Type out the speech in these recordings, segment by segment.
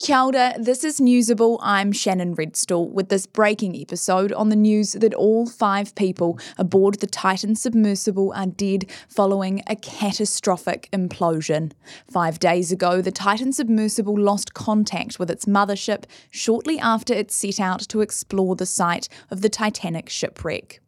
Kia ora, this is Newsable. I'm Shannon Redstall with this breaking episode on the news that all five people aboard the Titan submersible are dead following a catastrophic implosion. Five days ago, the Titan submersible lost contact with its mothership shortly after it set out to explore the site of the Titanic shipwreck.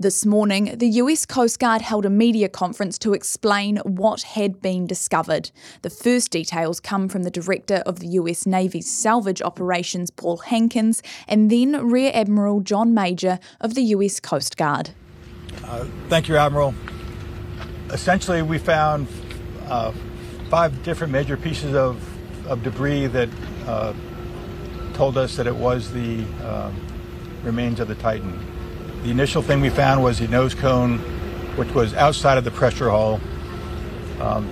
This morning, the US Coast Guard held a media conference to explain what had been discovered. The first details come from the director of the US Navy's salvage operations, Paul Hankins, and then Rear Admiral John Mauger of the US Coast Guard. Uh, thank you, Admiral. Essentially, we found uh, five different major pieces of, of debris that uh, told us that it was the um, remains of the Titan. The initial thing we found was the nose cone, which was outside of the pressure hull. Um,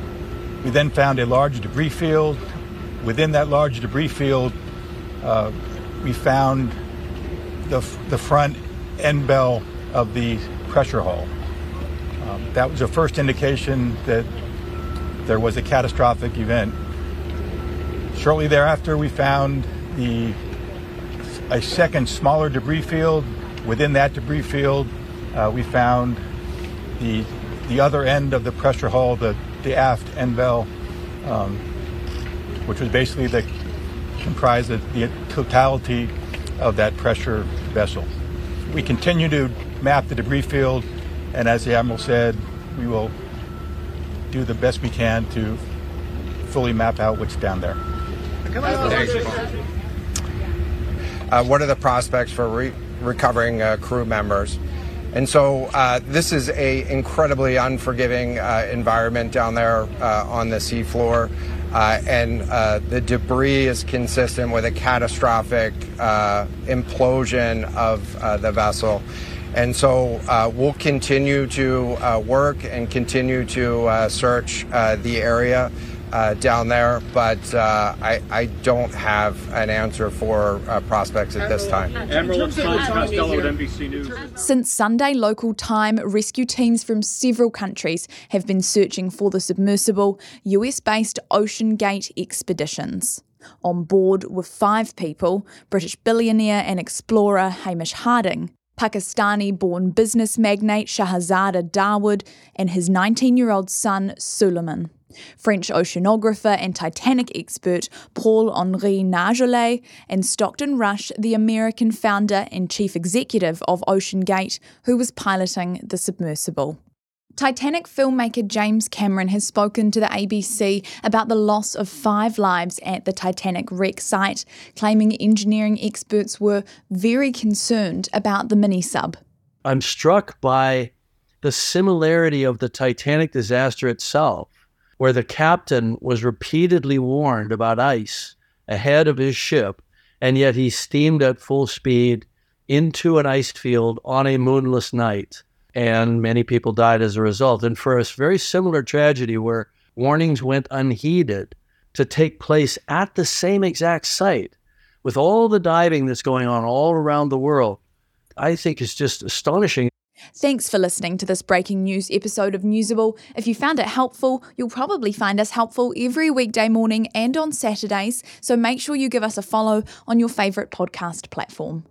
we then found a large debris field. Within that large debris field, uh, we found the, the front end bell of the pressure hull. Um, that was the first indication that there was a catastrophic event. Shortly thereafter, we found the a second smaller debris field Within that debris field, uh, we found the the other end of the pressure hull, the, the aft end bell, um, which was basically the comprised of the totality of that pressure vessel. We continue to map the debris field, and as the admiral said, we will do the best we can to fully map out what's down there. Uh, what are the prospects for re- recovering uh, crew members. And so uh, this is a incredibly unforgiving uh, environment down there uh, on the seafloor. Uh, and uh, the debris is consistent with a catastrophic implosion of the vessel. And so we'll continue to work and continue to search the area uh, down there, but uh, I, I, don't have an answer for uh, prospects at this time. Since Sunday local time, rescue teams from several countries have been searching for the submersible US based OceanGate expeditions. On board were five people British billionaire and explorer Hamish Harding, Pakistani born business magnate Shahzada Dawood, and his 19 year old son Suleman. French oceanographer and Titanic expert Paul Henri Nargeolet, and Stockton Rush, the American founder and chief executive of OceanGate, who was piloting the submersible. Titanic filmmaker James Cameron has spoken to the ABC about the loss of five lives at the Titanic wreck site, claiming engineering experts were very concerned about the mini sub. I'm struck by the similarity of the Titanic disaster itself where the captain was repeatedly warned about ice ahead of his ship, and yet he steamed at full speed into an ice field on a moonless night. And many people died as a result. And for a very similar tragedy where warnings went unheeded to take place at the same exact site, with all the diving that's going on all around the world, I think is just astonishing. Thanks for listening to this breaking news episode of Newsable. If you found it helpful, you'll probably find us helpful every weekday morning and on Saturdays, so make sure you give us a follow on your favourite podcast platform.